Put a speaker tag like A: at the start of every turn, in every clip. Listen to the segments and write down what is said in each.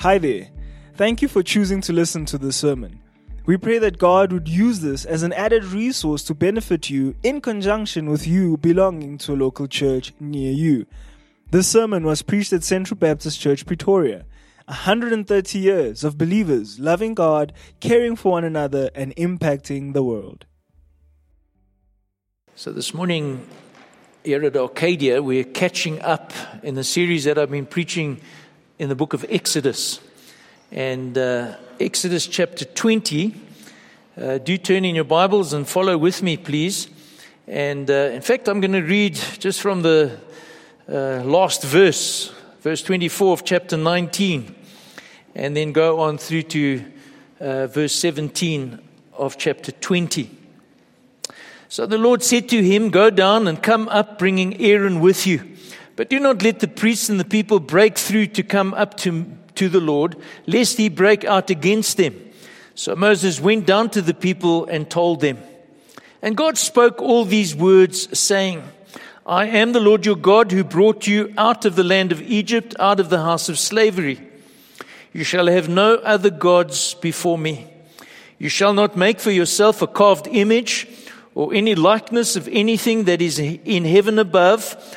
A: Hi there. Thank you for choosing to listen to this sermon. We pray that God would use this as an added resource to benefit you in conjunction with you belonging to a local church near you. This sermon was preached at Central Baptist Church, Pretoria. 130 years of believers loving God, caring for one another, and impacting the world.
B: So, this morning here at Arcadia, we're catching up in the series that I've been preaching in the book of Exodus. And uh, Exodus chapter 20. Uh, do turn in your Bibles and follow with me, please. And uh, in fact, I'm going to read just from the uh, last verse, verse 24 of chapter 19, and then go on through to uh, verse 17 of chapter 20. So the Lord said to him, Go down and come up, bringing Aaron with you. But do not let the priests and the people break through to come up to, to the Lord, lest he break out against them. So Moses went down to the people and told them. And God spoke all these words, saying, I am the Lord your God who brought you out of the land of Egypt, out of the house of slavery. You shall have no other gods before me. You shall not make for yourself a carved image or any likeness of anything that is in heaven above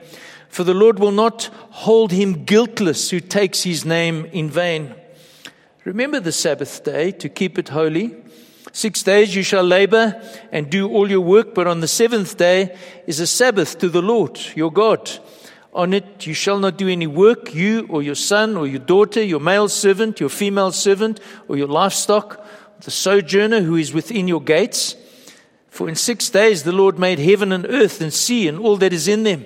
B: for the Lord will not hold him guiltless who takes his name in vain. Remember the Sabbath day to keep it holy. Six days you shall labor and do all your work, but on the seventh day is a Sabbath to the Lord your God. On it you shall not do any work, you or your son or your daughter, your male servant, your female servant, or your livestock, the sojourner who is within your gates. For in six days the Lord made heaven and earth and sea and all that is in them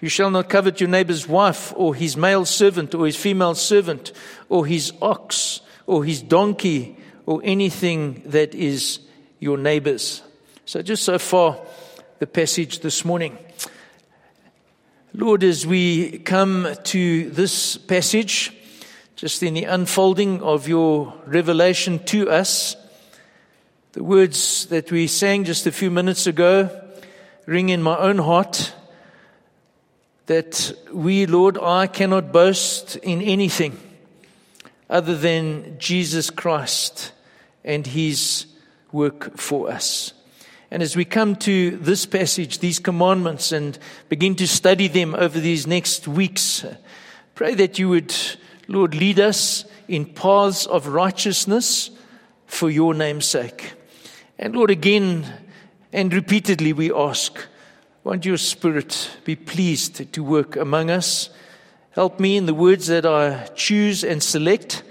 B: You shall not covet your neighbor's wife, or his male servant, or his female servant, or his ox, or his donkey, or anything that is your neighbor's. So, just so far, the passage this morning. Lord, as we come to this passage, just in the unfolding of your revelation to us, the words that we sang just a few minutes ago ring in my own heart that we, Lord, I cannot boast in anything other than Jesus Christ and his work for us. And as we come to this passage, these commandments, and begin to study them over these next weeks, pray that you would, Lord, lead us in paths of righteousness for your name's sake. And Lord, again and repeatedly we ask, won't your Spirit be pleased to work among us? Help me in the words that I choose and select.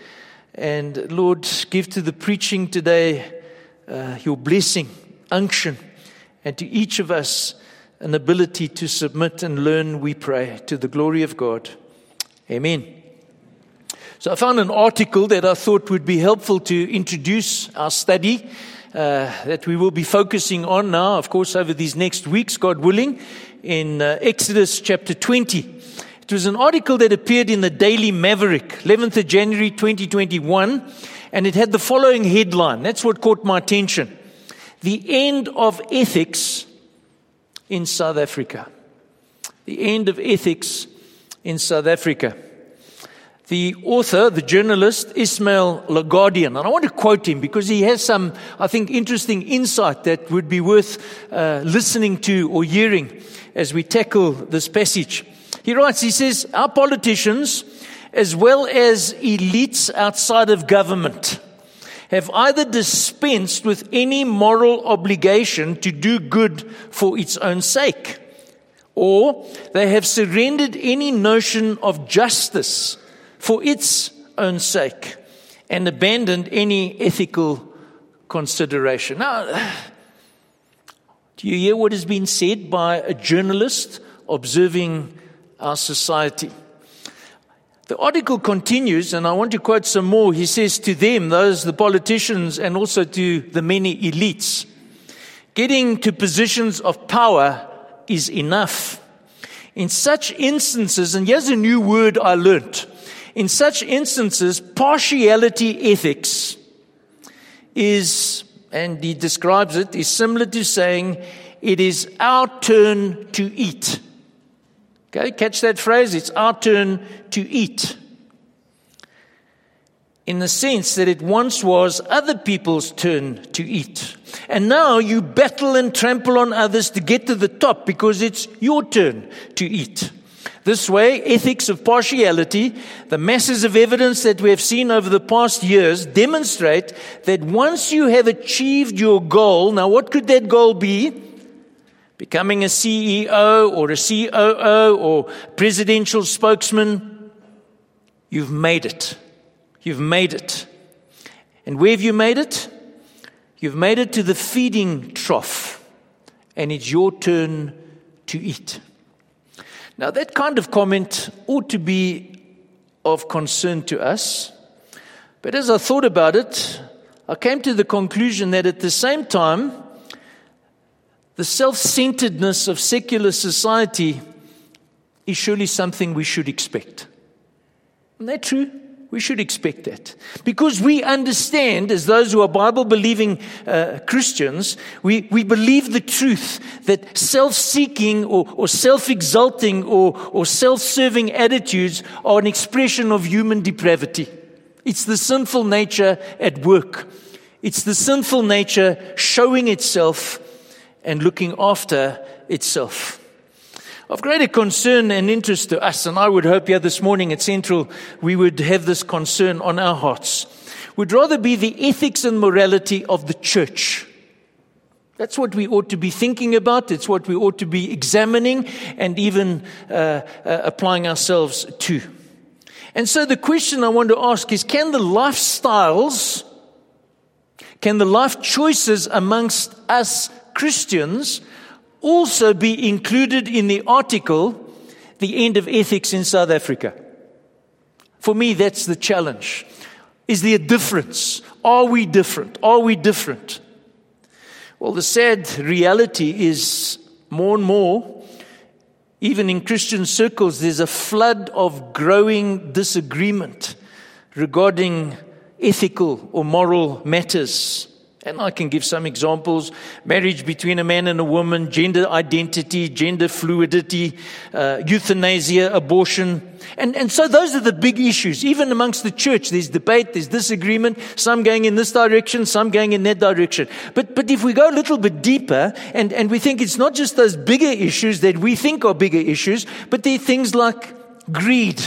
B: And Lord, give to the preaching today uh, your blessing, unction, and to each of us an ability to submit and learn, we pray, to the glory of God. Amen. So I found an article that I thought would be helpful to introduce our study uh, that we will be focusing on now, of course, over these next weeks, God willing, in uh, Exodus chapter 20. It was an article that appeared in the Daily Maverick, 11th of January 2021, and it had the following headline. That's what caught my attention. The end of ethics in South Africa. The end of ethics in South Africa the author, the journalist Ismail Lagardien. And I want to quote him because he has some, I think, interesting insight that would be worth uh, listening to or hearing as we tackle this passage. He writes, he says, Our politicians, as well as elites outside of government, have either dispensed with any moral obligation to do good for its own sake. or they have surrendered any notion of justice for its own sake and abandoned any ethical consideration. Now, do you hear what has been said by a journalist observing our society? The article continues, and I want to quote some more. He says to them, those, the politicians, and also to the many elites, getting to positions of power is enough. In such instances, and here's a new word I learnt. In such instances, partiality ethics is, and he describes it, is similar to saying, it is our turn to eat. Okay, catch that phrase? It's our turn to eat. In the sense that it once was other people's turn to eat. And now you battle and trample on others to get to the top because it's your turn to eat. This way, ethics of partiality, the masses of evidence that we have seen over the past years demonstrate that once you have achieved your goal, now what could that goal be? becoming a CEO or a COO or presidential spokesman, you've made it. You've made it. And where have you made it? You've made it to the feeding trough, and it's your turn to eat. Now, that kind of comment ought to be of concern to us. But as I thought about it, I came to the conclusion that at the same time, the self centeredness of secular society is surely something we should expect. Isn't that true? We should expect that. Because we understand, as those who are Bible believing uh, Christians, we, we believe the truth that self seeking or, or self exalting or, or self serving attitudes are an expression of human depravity. It's the sinful nature at work, it's the sinful nature showing itself and looking after itself. Of greater concern and interest to us, and I would hope here this morning at Central we would have this concern on our hearts, would rather be the ethics and morality of the church. That's what we ought to be thinking about. It's what we ought to be examining and even uh, uh, applying ourselves to. And so the question I want to ask is can the lifestyles, can the life choices amongst us Christians also be included in the article, The End of Ethics in South Africa? For me, that's the challenge. Is there a difference? Are we different? Are we different? Well, the sad reality is more and more, even in Christian circles, there's a flood of growing disagreement regarding ethical or moral matters. And I can give some examples marriage between a man and a woman, gender identity, gender fluidity, uh, euthanasia, abortion. And, and so those are the big issues. Even amongst the church, there's debate, there's disagreement, some going in this direction, some going in that direction. But, but if we go a little bit deeper and, and we think it's not just those bigger issues that we think are bigger issues, but there are things like greed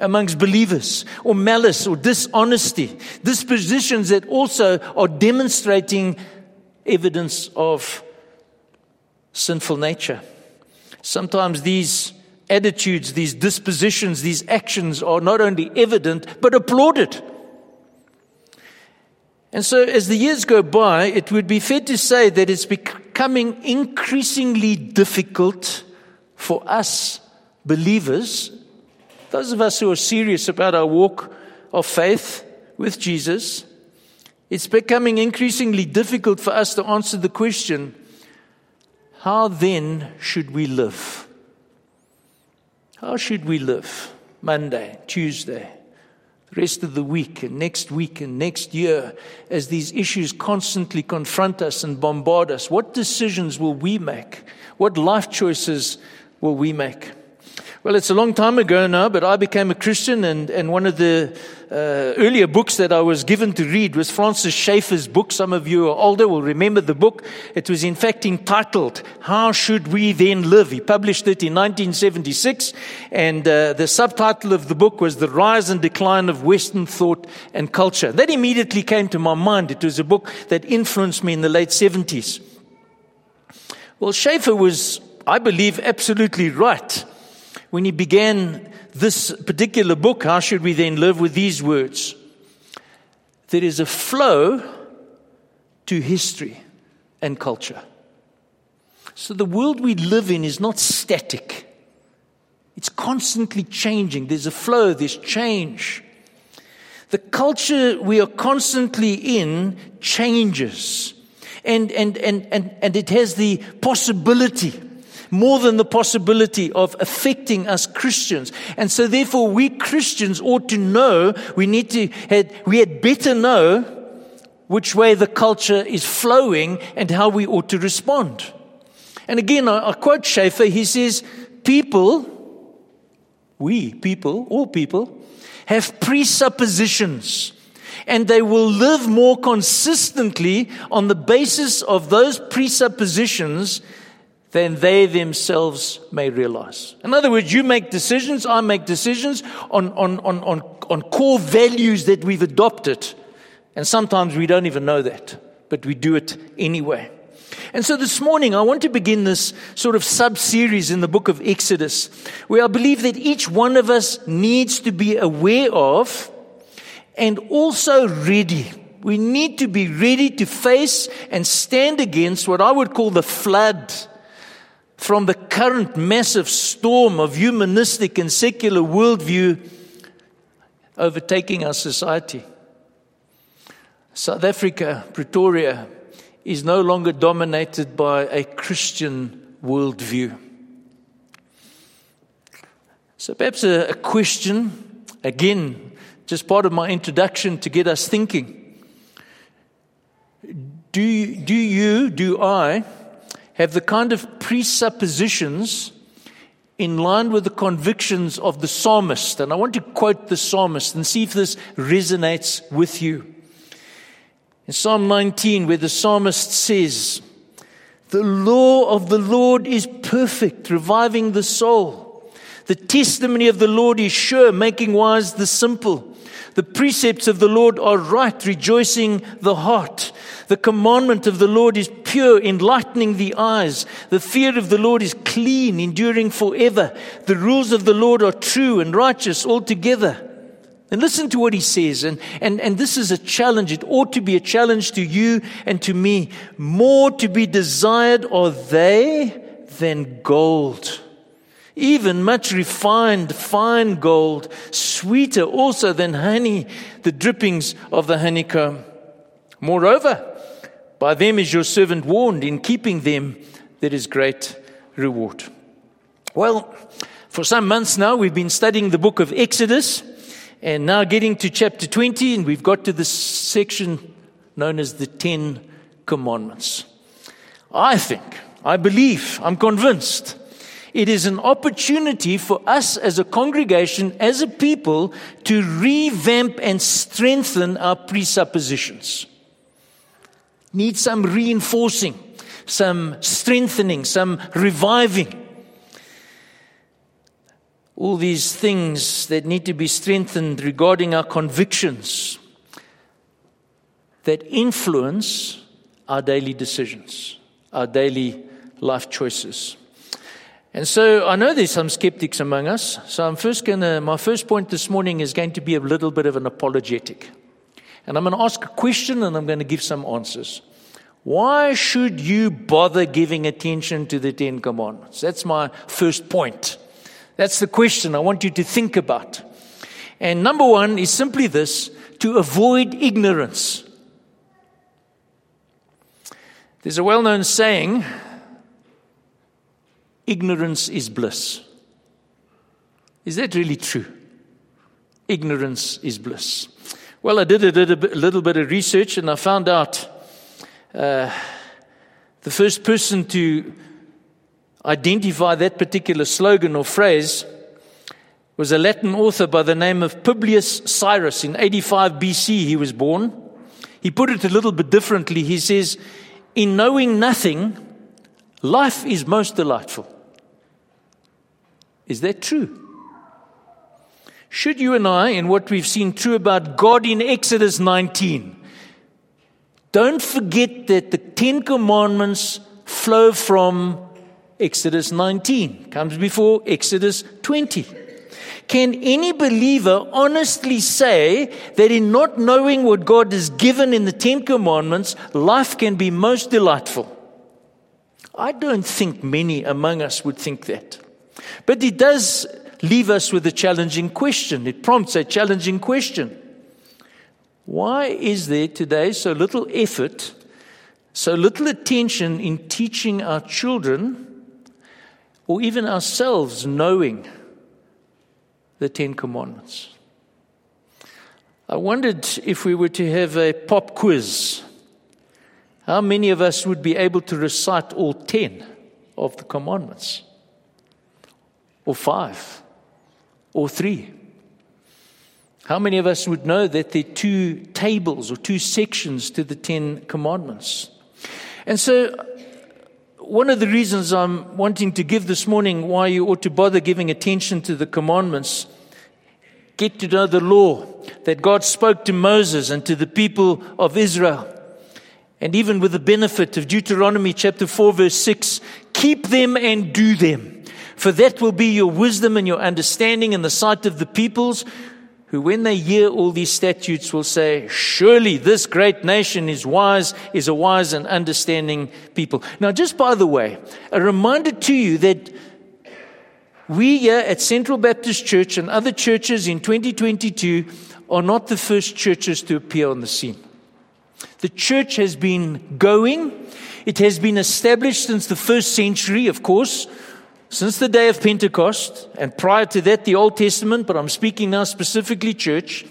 B: amongst believers, or malice, or dishonesty. Dispositions that also are demonstrating evidence of sinful nature. Sometimes these attitudes, these dispositions, these actions are not only evident, but applauded. And so, as the years go by, it would be fair to say that it's becoming increasingly difficult for us believers those of us who are serious about our walk of faith with Jesus, it's becoming increasingly difficult for us to answer the question how then should we live? How should we live? Monday, Tuesday, the rest of the week, and next week, and next year, as these issues constantly confront us and bombard us? What decisions will we make? What life choices will we make? Well, it's a long time ago now, but I became a Christian, and, and one of the uh, earlier books that I was given to read was Francis Schaeffer's book. Some of you are older will remember the book. It was, in fact, entitled, How Should We Then Live? He published it in 1976, and uh, the subtitle of the book was The Rise and Decline of Western Thought and Culture. That immediately came to my mind. It was a book that influenced me in the late 70s. Well, Schaeffer was I believe, absolutely right when he began this particular book. How should we then live with these words? There is a flow to history and culture. So the world we live in is not static. It's constantly changing. There's a flow, there's change. The culture we are constantly in changes. And, and, and, and, and it has the possibility, more than the possibility of affecting us Christians. And so therefore we Christians ought to know, we need to, had, we had better know which way the culture is flowing and how we ought to respond. And again, I, I quote Schaeffer, he says, people, we people, all people, have presuppositions and they will live more consistently on the basis of those presuppositions than they themselves may realize. In other words, you make decisions, I make decisions on, on, on, on, on core values that we've adopted. And sometimes we don't even know that, but we do it anyway. And so this morning, I want to begin this sort of sub series in the book of Exodus, where I believe that each one of us needs to be aware of and also ready. We need to be ready to face and stand against what I would call the flood from the current massive storm of humanistic and secular worldview overtaking our society. South Africa, Pretoria, is no longer dominated by a Christian worldview. So, perhaps a, a, question, again, just part of my introduction to get us thinking. Do do, you, do I have the kind of presuppositions in line with the convictions of the psalmist? And I want to quote the psalmist and see if this resonates with you. In Psalm 19, where the psalmist says, The law of the Lord is perfect, reviving the soul. The testimony of the Lord is sure, making wise the simple. The precepts of the Lord are right, rejoicing the heart. The commandment of the Lord is pure, enlightening the eyes. The fear of the Lord is clean, enduring forever. The rules of the Lord are true and righteous altogether. And listen to what he says. And, and, and this is a challenge. It ought to be a challenge to you and to me. More to be desired are they than gold. Even much refined, fine gold, sweeter also than honey, the drippings of the honeycomb. Moreover, by them is your servant warned. In keeping them, there is great reward. Well, for some months now, we've been studying the book of Exodus. And now getting to chapter 20, and we've got to this section known as the Ten Commandments. I think, I believe, I'm convinced it is an opportunity for us as a congregation, as a people, to revamp and strengthen our presuppositions. Need some reinforcing, some strengthening, some reviving all these things that need to be strengthened regarding our convictions that influence our daily decisions, our daily life choices. And so I know there's some skeptics among us. So I'm first gonna, my first point this morning is going to be a little bit of an apologetic. And I'm going to ask a question and I'm going to give some answers. Why should you bother giving attention to the Ten Commandments? That's my first point. That's the question I want you to think about. And number one is simply this to avoid ignorance. There's a well known saying ignorance is bliss. Is that really true? Ignorance is bliss. Well, I did a, did a, little bit of research and I found out uh, the first person to identify that particular slogan or phrase was a Latin author by the name of Publius Syrus. In 85 BC, he was born. He put it a little bit differently. He says, In knowing nothing, life is most delightful. Is that true? Should you and I, in what we've seen true about God in Exodus 19, don't forget that the Ten Commandments flow from Exodus 19 comes before Exodus 20. Can any believer honestly say that in not knowing what God has given in the Ten Commandments, life can be most delightful? I don't think many among us would think that. But it does leave us with a challenging question. It prompts a challenging question. Why is there today so little effort, so little attention in teaching our children or even ourselves knowing the Ten Commandments. I wondered if we were to have a pop quiz, how many of us would be able to recite all ten of the commandments? Or five? Or three? How many of us would know that there are two tables or two sections to the Ten Commandments? And so, one of the reasons I'm wanting to give this morning why you ought to bother giving attention to the commandments get to know the law that God spoke to Moses and to the people of Israel. And even with the benefit of Deuteronomy chapter 4, verse 6, keep them and do them. For that will be your wisdom and your understanding in the sight of the peoples, who, when they hear all these statutes, will say, Surely this great nation is wise, is a wise and understanding people. Now, just by the way, a reminder to you that we here at Central Baptist Church and other churches in 2022 are not the first churches to appear on the scene. The church has been going. It has been established since the first century, of course, since the day of Pentecost, and prior to that, the Old Testament, but I'm speaking now specifically church.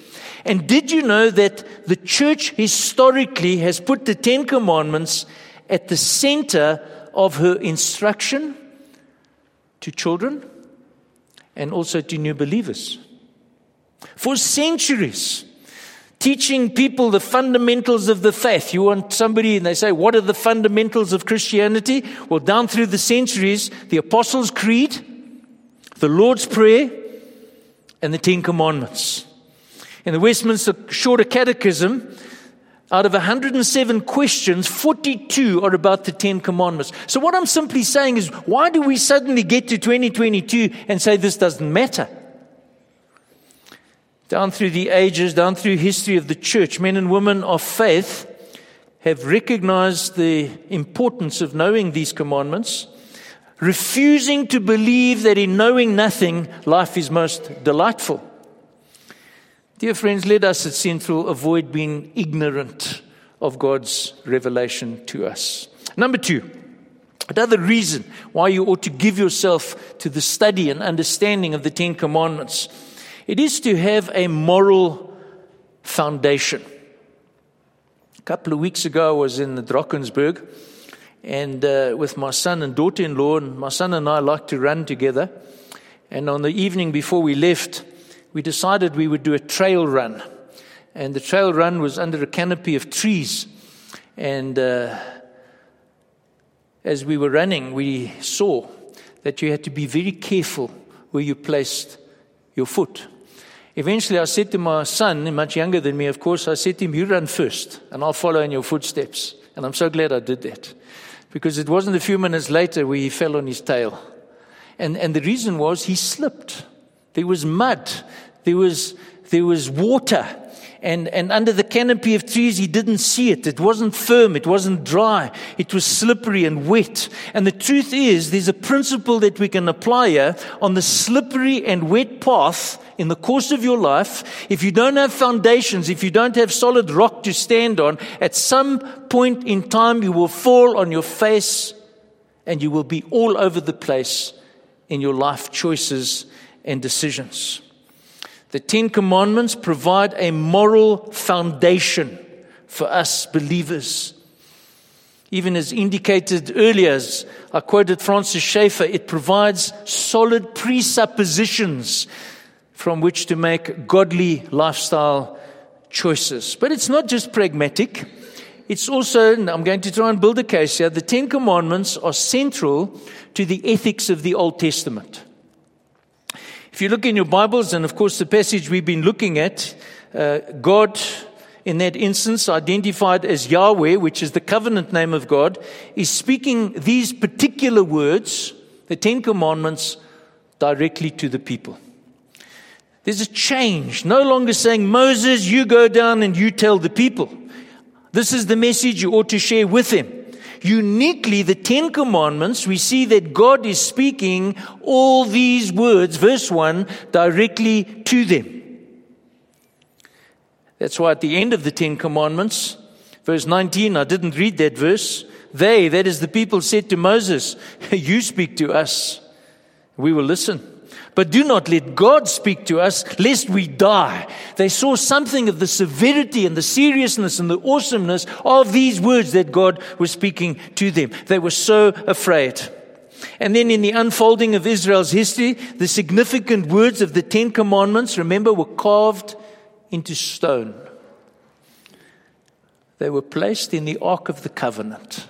B: And did you know that the church historically has put the Ten Commandments at the center of her instruction to children? and also to new believers. For centuries, teaching people the fundamentals of the faith. You want somebody, and they say, What are the fundamentals of Christianity? Well, down through the centuries, the Apostles' Creed, the Lord's Prayer, and the Ten Commandments. In the Westminster Shorter Catechism, out of 107 questions, 42 are about the Ten Commandments. So, what I'm simply saying is, why do we suddenly get to 2022 and say this doesn't matter? Down through the ages, down through history of the church, men and women of faith have recognized the importance of knowing these commandments, refusing to believe that in knowing nothing, life is most delightful. Dear friends, let us at Central avoid being ignorant of God's revelation to us. Number two, another reason why you ought to give yourself to the study and understanding of the Ten Commandments. It is to have a moral foundation. A couple of weeks ago, I was in the Drakensberg and uh, with my son and daughter in law, and my son and I like to run together. And on the evening before we left, we decided we would do a trail run. And the trail run was under a canopy of trees. And uh, as we were running, we saw that you had to be very careful where you placed your foot. Eventually, I said to my son, much younger than me, of course, I said to him, You run first, and I'll follow in your footsteps. And I'm so glad I did that. Because it wasn't a few minutes later where he fell on his tail. And, and the reason was he slipped. There was mud. There was, there was water. And, and under the canopy of trees, he didn't see it. It wasn't firm. It wasn't dry. It was slippery and wet. And the truth is, there's a principle that we can apply here on the slippery and wet path in the course of your life. If you don't have foundations, if you don't have solid rock to stand on, at some point in time, you will fall on your face and you will be all over the place in your life choices and decisions. The Ten Commandments provide a moral foundation for us believers. Even as indicated earlier, as I quoted Francis Schaeffer, it provides solid presuppositions from which to make godly lifestyle choices. But it's not just pragmatic. It's also, I'm going to try and build a case here, the Ten Commandments are central to the ethics of the Old Testament. If you look in your Bibles, and of course the passage we've been looking at, uh, God, in that instance, identified as Yahweh, which is the covenant name of God, is speaking these particular words the Ten Commandments directly to the people. There's a change. No longer saying, Moses, you go down and you tell the people. This is the message you ought to share with them. Uniquely, the Ten Commandments, we see that God is speaking all these words, verse 1, directly to them. That's why at the end of the Ten Commandments, verse 19, I didn't read that verse. They, that is the people, said to Moses, You speak to us, we will listen. But do not let God speak to us, lest we die. They saw something of the severity and the seriousness and the awesomeness of these words that God was speaking to them. They were so afraid. And then in the unfolding of Israel's history, the significant words of the Ten Commandments, remember, were carved into stone. They were placed in the Ark of the Covenant.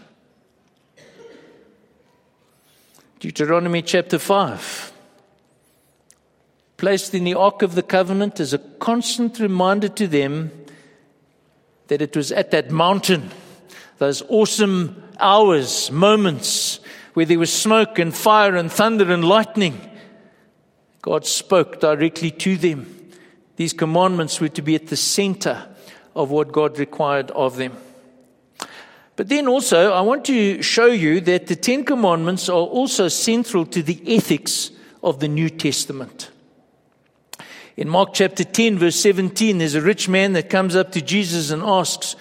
B: Deuteronomy chapter 5. Placed in the Ark of the Covenant as a constant reminder to them that it was at that mountain, those awesome hours, moments, where there was smoke and fire and thunder and lightning. God spoke directly to them. These commandments were to be at the center of what God required of them. But then also, I want to show you that the Ten Commandments are also central to the ethics of the New Testament. In Mark chapter 10, verse 17, there's a rich man that comes up to Jesus and asks,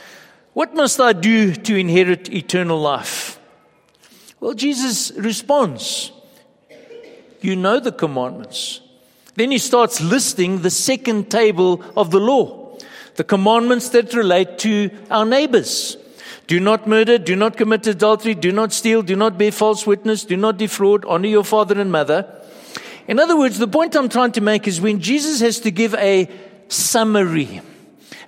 B: What must I do to inherit eternal life? Well, Jesus responds, You know the commandments. Then he starts listing the second table of the law, the commandments that relate to our neighbors. Do not murder, do not commit adultery, do not steal, do not bear false witness, do not defraud, honor your father and mother. In other words, the point I'm trying to make is when Jesus has to give a summary,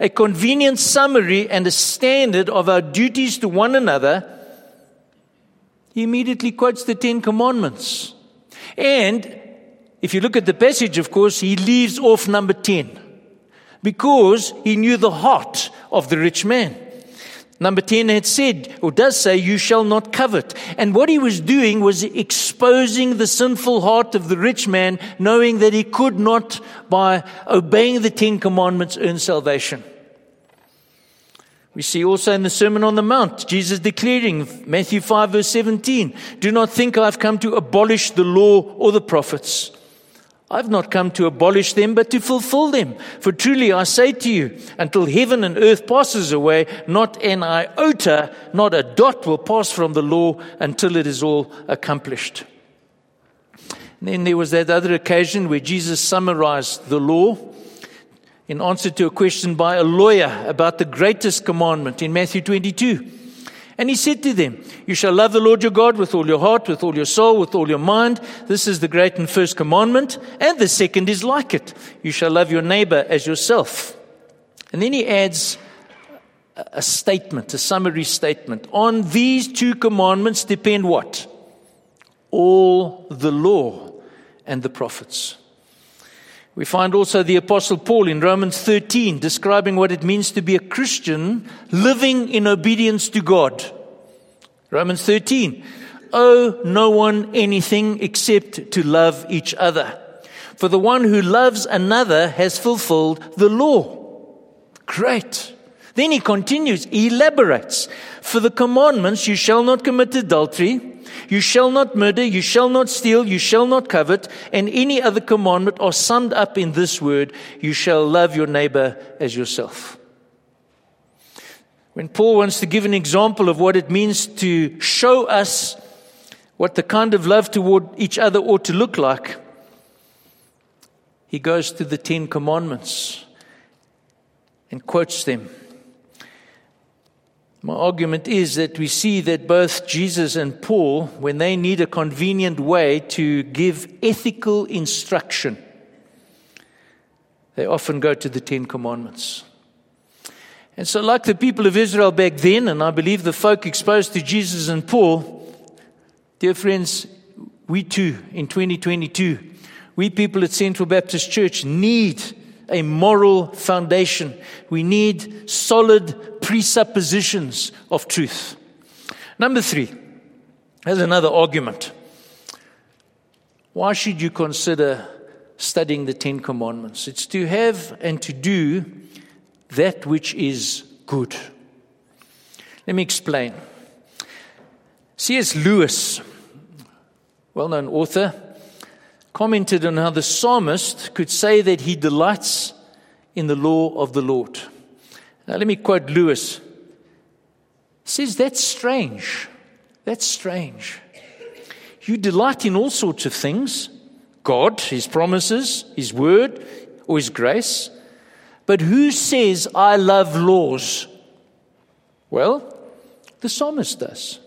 B: a convenient summary and a standard of our duties to one another, he immediately quotes the Ten Commandments. And if you look at the passage, of course, he leaves off number 10 because he knew the heart of the rich man. Number 10 had said, or does say, you shall not covet. And what he was doing was exposing the sinful heart of the rich man, knowing that he could not, by obeying the Ten Commandments, earn salvation. We see also in the Sermon on the Mount, Jesus declaring, Matthew 5 verse 17, do not think I've come to abolish the law or the prophets. I've not come to abolish them, but to fulfill them. For truly I say to you, until heaven and earth passes away, not an iota, not a dot will pass from the law until it is all accomplished. And then there was that other occasion where Jesus summarized the law in answer to a question by a lawyer about the greatest commandment in Matthew 22. And he said to them, You shall love the Lord your God with all your heart, with all your soul, with all your mind. This is the great and first commandment. And the second is like it. You shall love your neighbor as yourself. And then he adds a statement, a summary statement. On these two commandments depend what? All the law and the prophets. We find also the Apostle Paul in Romans 13 describing what it means to be a Christian living in obedience to God. Romans 13. Owe no one anything except to love each other. For the one who loves another has fulfilled the law. Great. Then he continues, elaborates. For the commandments, you shall not commit adultery, you shall not murder, you shall not steal, you shall not covet, and any other commandment are summed up in this word you shall love your neighbor as yourself. When Paul wants to give an example of what it means to show us what the kind of love toward each other ought to look like, he goes to the Ten Commandments and quotes them. My argument is that we see that both Jesus and Paul, when they need a convenient way to give ethical instruction, they often go to the Ten Commandments. And so, like the people of Israel back then, and I believe the folk exposed to Jesus and Paul, dear friends, we too, in 2022, we people at Central Baptist Church need a moral foundation. We need solid presuppositions of truth. Number three, there's another argument. why should you consider studying the Ten Commandments? It's to have and to do that which is good. Let me explain. C.S. Lewis, well known author, commented on how the psalmist could say that he delights in the law of the Lord. Now, let me quote Lewis. He says, That's strange. That's strange. You delight in all sorts of things God, His promises, His word, or His grace. But who says, I love laws? Well, the psalmist does.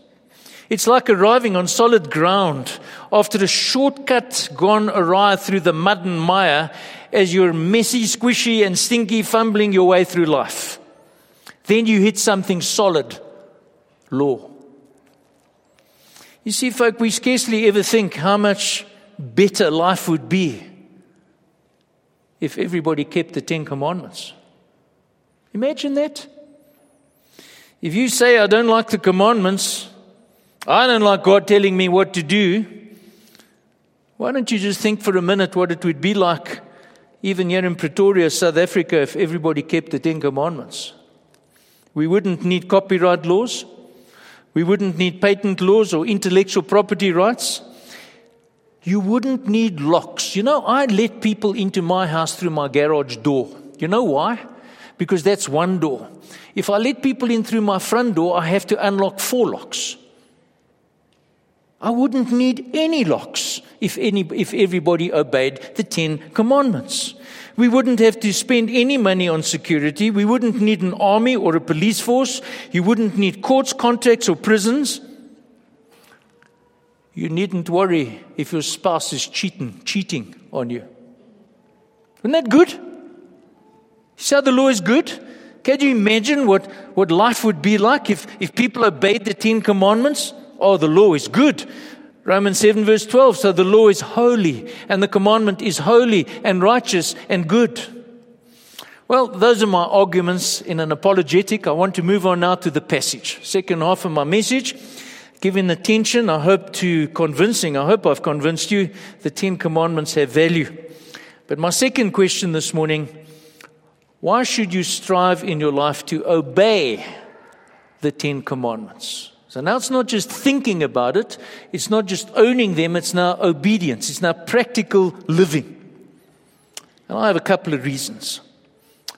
B: It's like arriving on solid ground after a shortcut gone awry through the mud and mire as you're messy, squishy, and stinky fumbling your way through life. Then you hit something solid law. You see, folk, we scarcely ever think how much better life would be if everybody kept the Ten Commandments. Imagine that. If you say, I don't like the commandments, I don't like God telling me what to do, why don't you just think for a minute what it would be like, even here in Pretoria, South Africa, if everybody kept the Ten Commandments? We wouldn't need copyright laws. We wouldn't need patent laws or intellectual property rights. You wouldn't need locks. You know, I let people into my house through my garage door. You know why? Because that's one door. If I let people in through my front door, I have to unlock four locks. I wouldn't need any locks if, any, if everybody obeyed the Ten Commandments. We wouldn't have to spend any money on security. We wouldn't need an army or a police force. You wouldn't need courts, contracts, or prisons. You needn't worry if your spouse is cheating, cheating on you. Isn't that good? See how the law is good? Can you imagine what, what life would be like if, if people obeyed the Ten Commandments? Oh, the law is good. Romans 7, verse 12. So the law is holy, and the commandment is holy and righteous and good. Well, those are my arguments in an apologetic. I want to move on now to the passage. Second half of my message. Given attention, I hope to convincing, I hope I've convinced you the Ten Commandments have value. But my second question this morning why should you strive in your life to obey the Ten Commandments? So now it's not just thinking about it, it's not just owning them, it's now obedience, it's now practical living. And I have a couple of reasons.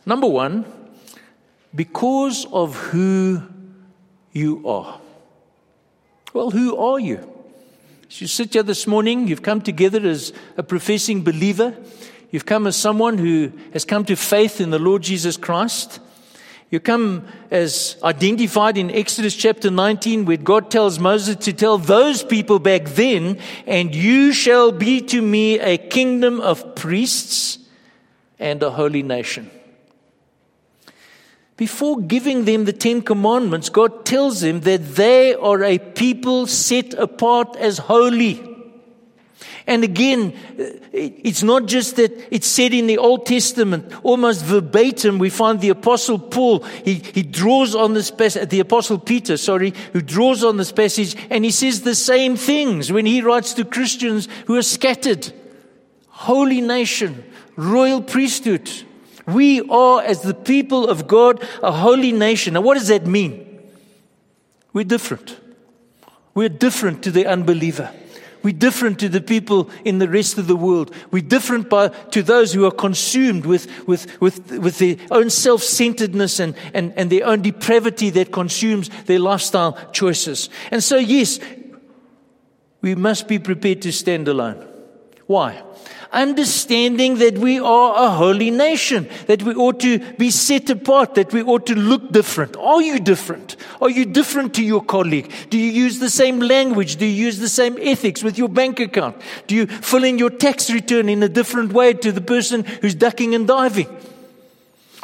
B: Number one, because of who you are. Well, who are you? As you sit here this morning, you've come together as a professing believer. You've come as someone who has come to faith in the Lord Jesus Christ. You come as identified in Exodus chapter 19, where God tells Moses to tell those people back then, and you shall be to me a kingdom of priests and a holy nation. Before giving them the Ten Commandments, God tells them that they are a people set apart as holy. And again, uh, it's not just that it's said in the Old Testament, almost verbatim, we find the Apostle Paul, he, he draws on this passage, the Apostle Peter, sorry, who draws on this passage, and he says the same things when he writes to Christians who are scattered. Holy nation, royal priesthood. We are, as the people of God, a holy nation. Now, what does that mean? We're different. We're different to the unbeliever. We're different to the people in the rest of the world. We're different by, to those who are consumed with, with, with, with their own self centeredness and, and, and their own depravity that consumes their lifestyle choices. And so, yes, we must be prepared to stand alone. Why? Understanding that we are a holy nation, that we ought to be set apart, that we ought to look different. Are you different? Are you different to your colleague? Do you use the same language? Do you use the same ethics with your bank account? Do you fill in your tax return in a different way to the person who's ducking and diving?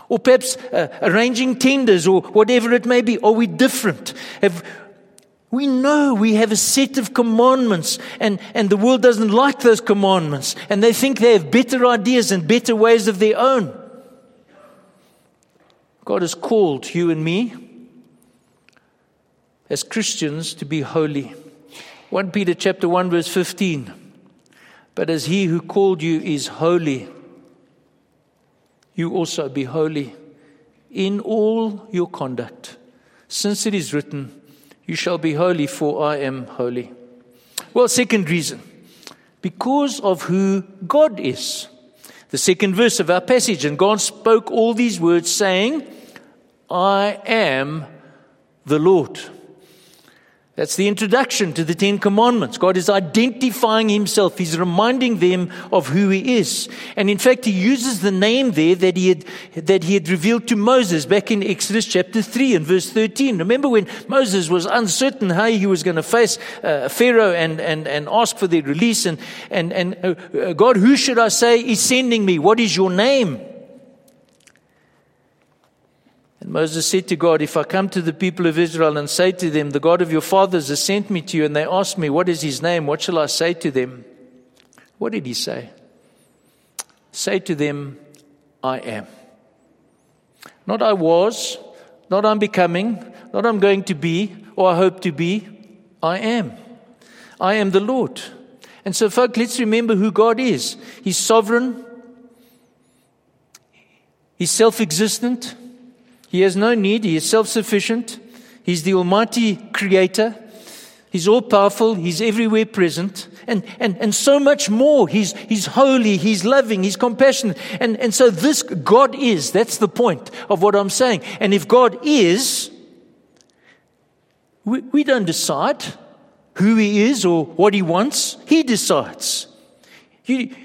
B: Or perhaps uh, arranging tenders or whatever it may be. Are we different? Have, we know we have a set of commandments, and, and the world doesn't like those commandments, and they think they have better ideas and better ways of their own. God has called you and me as Christians to be holy. 1 Peter chapter 1 verse 15. But as he who called you is holy, you also be holy in all your conduct. Since it is written, You shall be holy, for I am holy. Well, second reason because of who God is. The second verse of our passage, and God spoke all these words, saying, I am the Lord. That's the introduction to the Ten Commandments. God is identifying himself. He's reminding them of who he is. And in fact, he uses the name there that he had, that he had revealed to Moses back in Exodus chapter 3 and verse 13. Remember when Moses was uncertain how he was going to face uh, Pharaoh and, and, and ask for their release and, and, and uh, uh God, who should I say is sending me? What is your name? And Moses said to God, If I come to the people of Israel and say to them, The God of your fathers has sent me to you, and they ask me, What is his name? What shall I say to them? What did he say? Say to them, I am. Not I was, not I'm becoming, not I'm going to be, or I hope to be. I am. I am the Lord. And so, folks, let's remember who God is. He's sovereign, He's self existent. He has no need. He is self sufficient. He's the Almighty Creator. He's all powerful. He's everywhere present. And, and, and so much more. He's, he's holy. He's loving. He's compassionate. And, and so this God is. That's the point of what I'm saying. And if God is, we, we don't decide who He is or what He wants. He decides. You,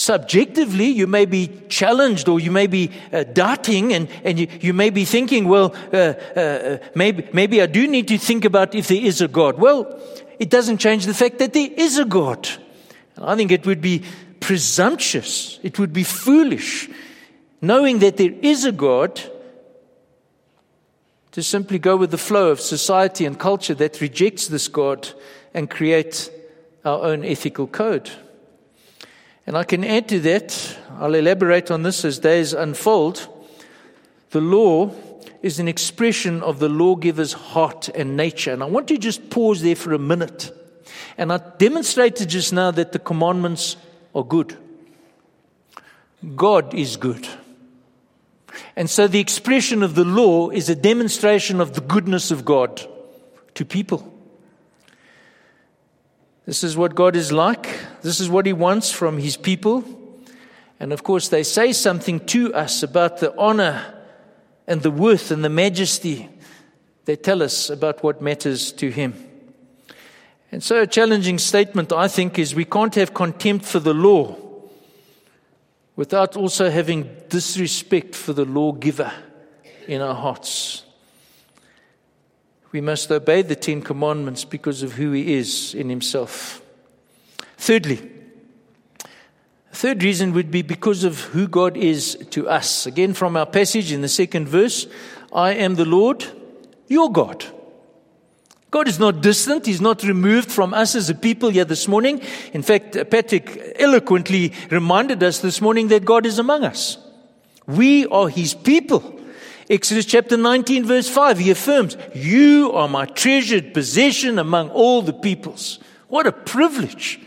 B: subjectively, you may be challenged or you may be uh, doubting and, and you, you may be thinking, well, uh, uh, maybe, maybe I do need to think about if there is a God. Well, it doesn't change the fact that there is a God. I think it would be presumptuous, it would be foolish, knowing that there is a God, to simply go with the flow of society and culture that rejects this God and create our own ethical code. And I can add to that, I'll elaborate on this as days unfold. The law is an expression of the lawgiver's heart and nature. And I want to just pause there for a minute. And I demonstrated just now that the commandments are good. God is good. And so the expression of the law is a demonstration of the goodness of God to people. This is what God is like. This is what He wants from His people. And of course, they say something to us about the honor and the worth and the majesty. They tell us about what matters to Him. And so, a challenging statement, I think, is we can't have contempt for the law without also having disrespect for the lawgiver in our hearts. We must obey the Ten Commandments because of who He is in Himself. Thirdly, third reason would be because of who God is to us. Again, from our passage in the second verse I am the Lord, your God. God is not distant. He's not removed from us as a people here this morning. In fact, Patrick eloquently reminded us this morning that God is among us. We are His people. Exodus chapter 19, verse 5, he affirms, You are my treasured possession among all the peoples. What a privilege.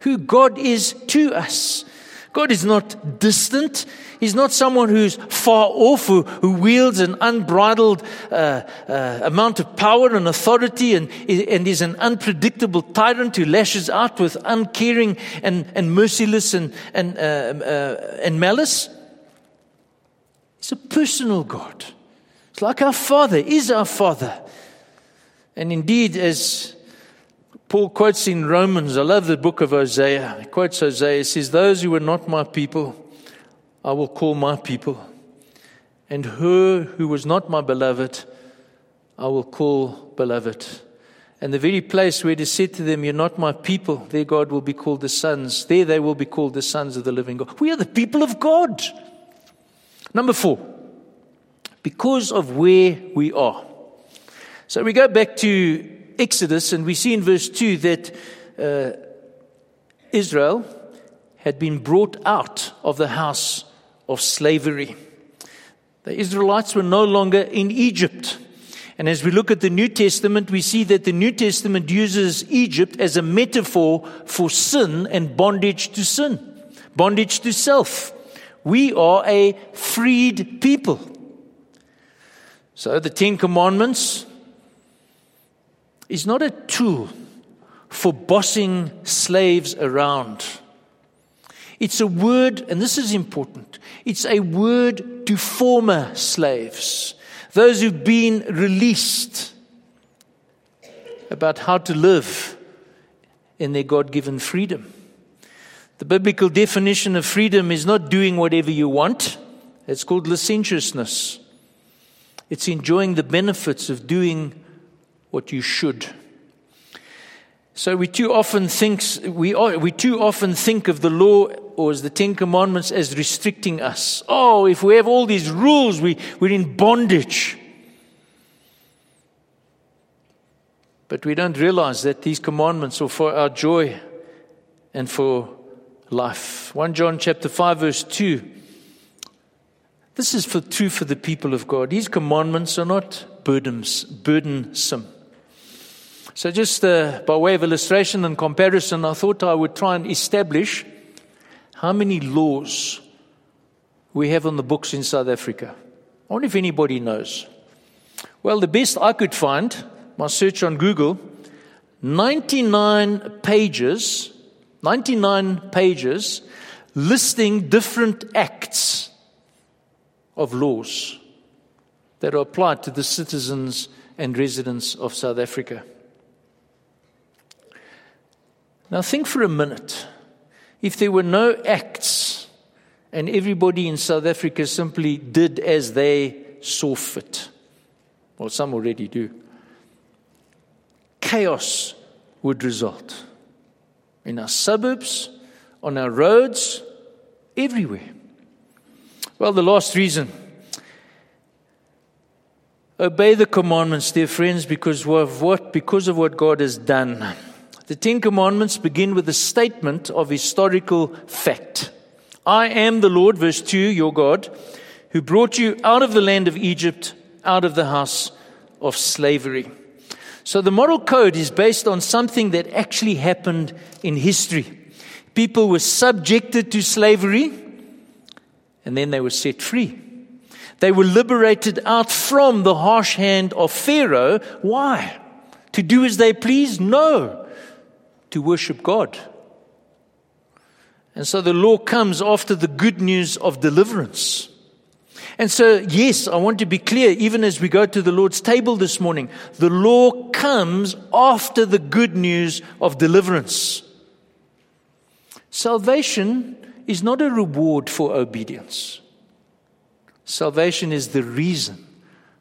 B: Who God is to us. God is not distant. He's not someone who's far off, who, who wields an unbridled uh, uh, amount of power and authority and, and is an unpredictable tyrant who lashes out with uncaring and, and merciless and, and, uh, uh and malice. It's a personal God. It's like our Father is our Father. And indeed, as Paul quotes in Romans, I love the book of Hosea. He quotes Hosea, he says, Those who were not my people, I will call my people. And her who was not my beloved, I will call beloved. And the very place where it is said to them, You're not my people, there God will be called the sons. There they will be called the sons of the living God. We are the people of God. Number four, because of where we are. So we go back to Exodus and we see in verse 2 that uh, Israel had been brought out of the house of slavery. The Israelites were no longer in Egypt. And as we look at the New Testament, we see that the New Testament uses Egypt as a metaphor for sin and bondage to sin, bondage to self. We are a freed people. So the Ten Commandments is not a tool for bossing slaves around. It's a word, and this is important, it's a word to former slaves those who've been released about how to live in their God given freedom. The biblical definition of freedom is not doing whatever you want, it's called licentiousness. It's enjoying the benefits of doing what you should. So we too often think we, are, we too often think of the law or as the Ten Commandments as restricting us. Oh, if we have all these rules, we, we're in bondage. But we don't realize that these commandments are for our joy and for life. 1 John chapter 5 verse 2. This is for, true for the people of God. These commandments are not burdens, burdensome. So, just uh, by way of illustration and comparison, I thought I would try and establish how many laws we have on the books in South Africa. I wonder if anybody knows. Well, the best I could find, my search on Google, 99 pages, 99 pages listing different acts of laws that are applied to the citizens and residents of South Africa. Now, think for a minute. If there were no acts and everybody in South Africa simply did as they saw fit, well, some already do, chaos would result in our suburbs, on our roads, everywhere. Well, the last reason obey the commandments, dear friends, because of what, because of what God has done. The Ten Commandments begin with a statement of historical fact. I am the Lord, verse 2, your God, who brought you out of the land of Egypt, out of the house of slavery. So the moral code is based on something that actually happened in history. People were subjected to slavery and then they were set free. They were liberated out from the harsh hand of Pharaoh. Why? To do as they please? No to worship God. And so the law comes after the good news of deliverance. And so, yes, I want to be clear, even as we go to the Lord's table this morning, the law comes after the good news of deliverance. Salvation is not a reward for obedience, salvation is the reason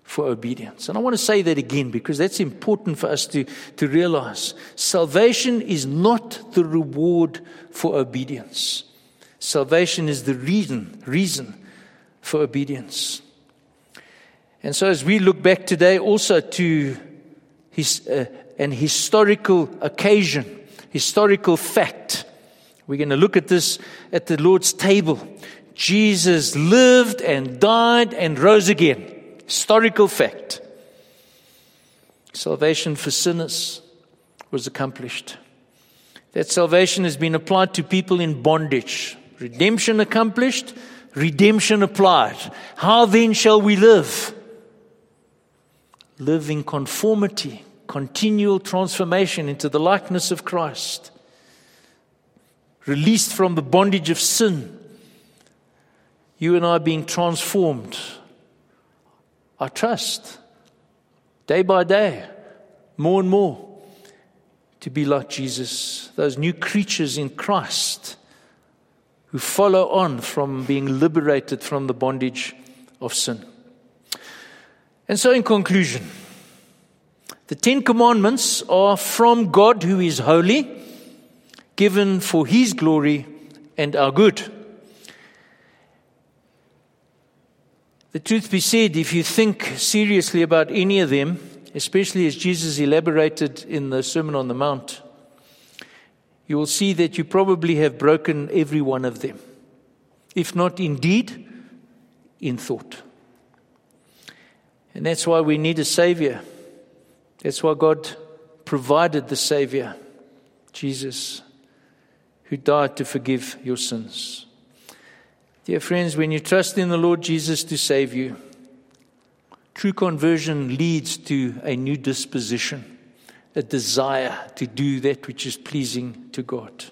B: for obedience. And I want to say that again because that's important for us to, to realize. Salvation is not the reward for obedience. Salvation is the reason, reason for obedience. And so as we look back today also to his, uh, an historical occasion, historical fact, we're going to look at this at the Lord's table. Jesus lived and died and rose again. Historical fact. Salvation for sinners was accomplished. That salvation has been applied to people in bondage. Redemption accomplished, redemption applied. How then shall we live? Live in conformity, continual transformation into the likeness of Christ. Released from the bondage of sin. You and I being transformed I trust day by day, more and more, to be like Jesus, those new creatures in Christ who follow on from being liberated from the bondage of sin. And so, in conclusion, the Ten Commandments are from God who is holy, given for His glory and our good. The truth be said, if you think seriously about any of them, especially as Jesus elaborated in the Sermon on the Mount, you will see that you probably have broken every one of them, if not in deed, in thought. And that's why we need a Savior. That's why God provided the Savior, Jesus, who died to forgive your sins. Dear friends, when you trust in the Lord Jesus to save you, true conversion leads to a new disposition, a desire to do that which is pleasing to God.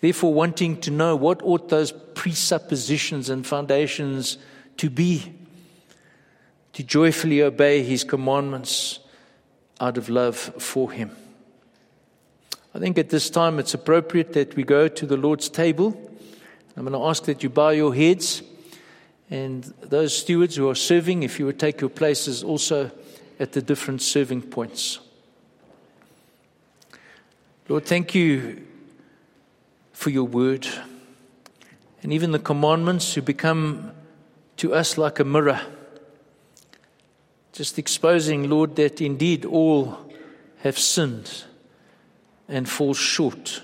B: Therefore, wanting to know what ought those presuppositions and foundations to be, to joyfully obey His commandments out of love for Him. I think at this time it's appropriate that we go to the Lord's table. I'm going to ask that you bow your heads, and those stewards who are serving, if you would take your places also at the different serving points. Lord, thank you for your word and even the commandments who become to us like a mirror. Just exposing, Lord, that indeed all have sinned and fall short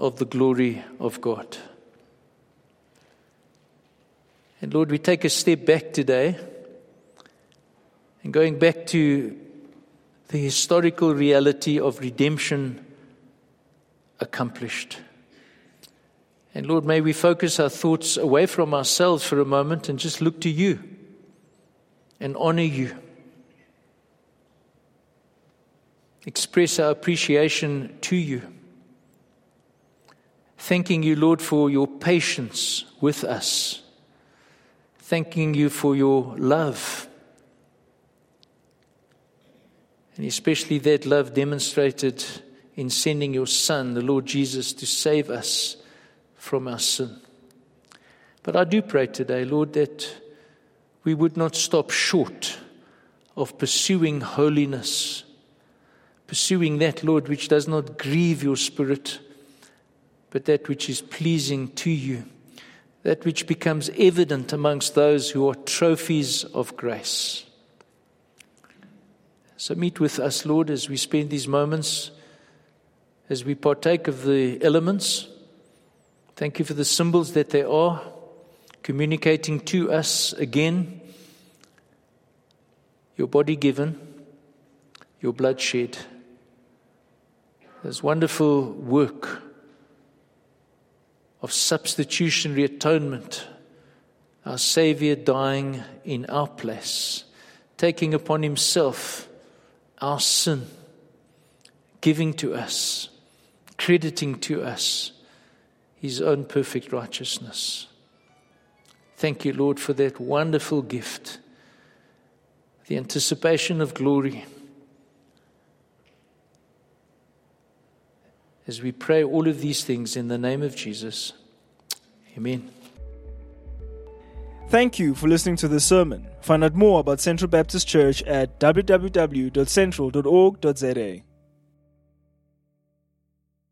B: of the glory of God. And Lord, we take a step back today and going back to the historical reality of redemption accomplished. And Lord, may we focus our thoughts away from ourselves for a moment and just look to you and honor you. Express our appreciation to you. Thanking you, Lord, for your patience with us. Thanking you for your love. And especially that love demonstrated in sending your Son, the Lord Jesus, to save us from our sin. But I do pray today, Lord, that we would not stop short of pursuing holiness, pursuing that, Lord, which does not grieve your spirit, but that which is pleasing to you, that which becomes evident amongst those who are trophies of grace. So meet with us, Lord, as we spend these moments, as we partake of the elements Thank you for the symbols that they are, communicating to us again your body given, your blood shed. There's wonderful work of substitutionary atonement, our Savior dying in our place, taking upon Himself our sin, giving to us, crediting to us his own perfect righteousness. Thank you, Lord, for that wonderful gift, the anticipation of glory. As we pray all of these things in the name of Jesus. Amen.
A: Thank you for listening to this sermon. Find out more about Central Baptist Church at www.central.org.za.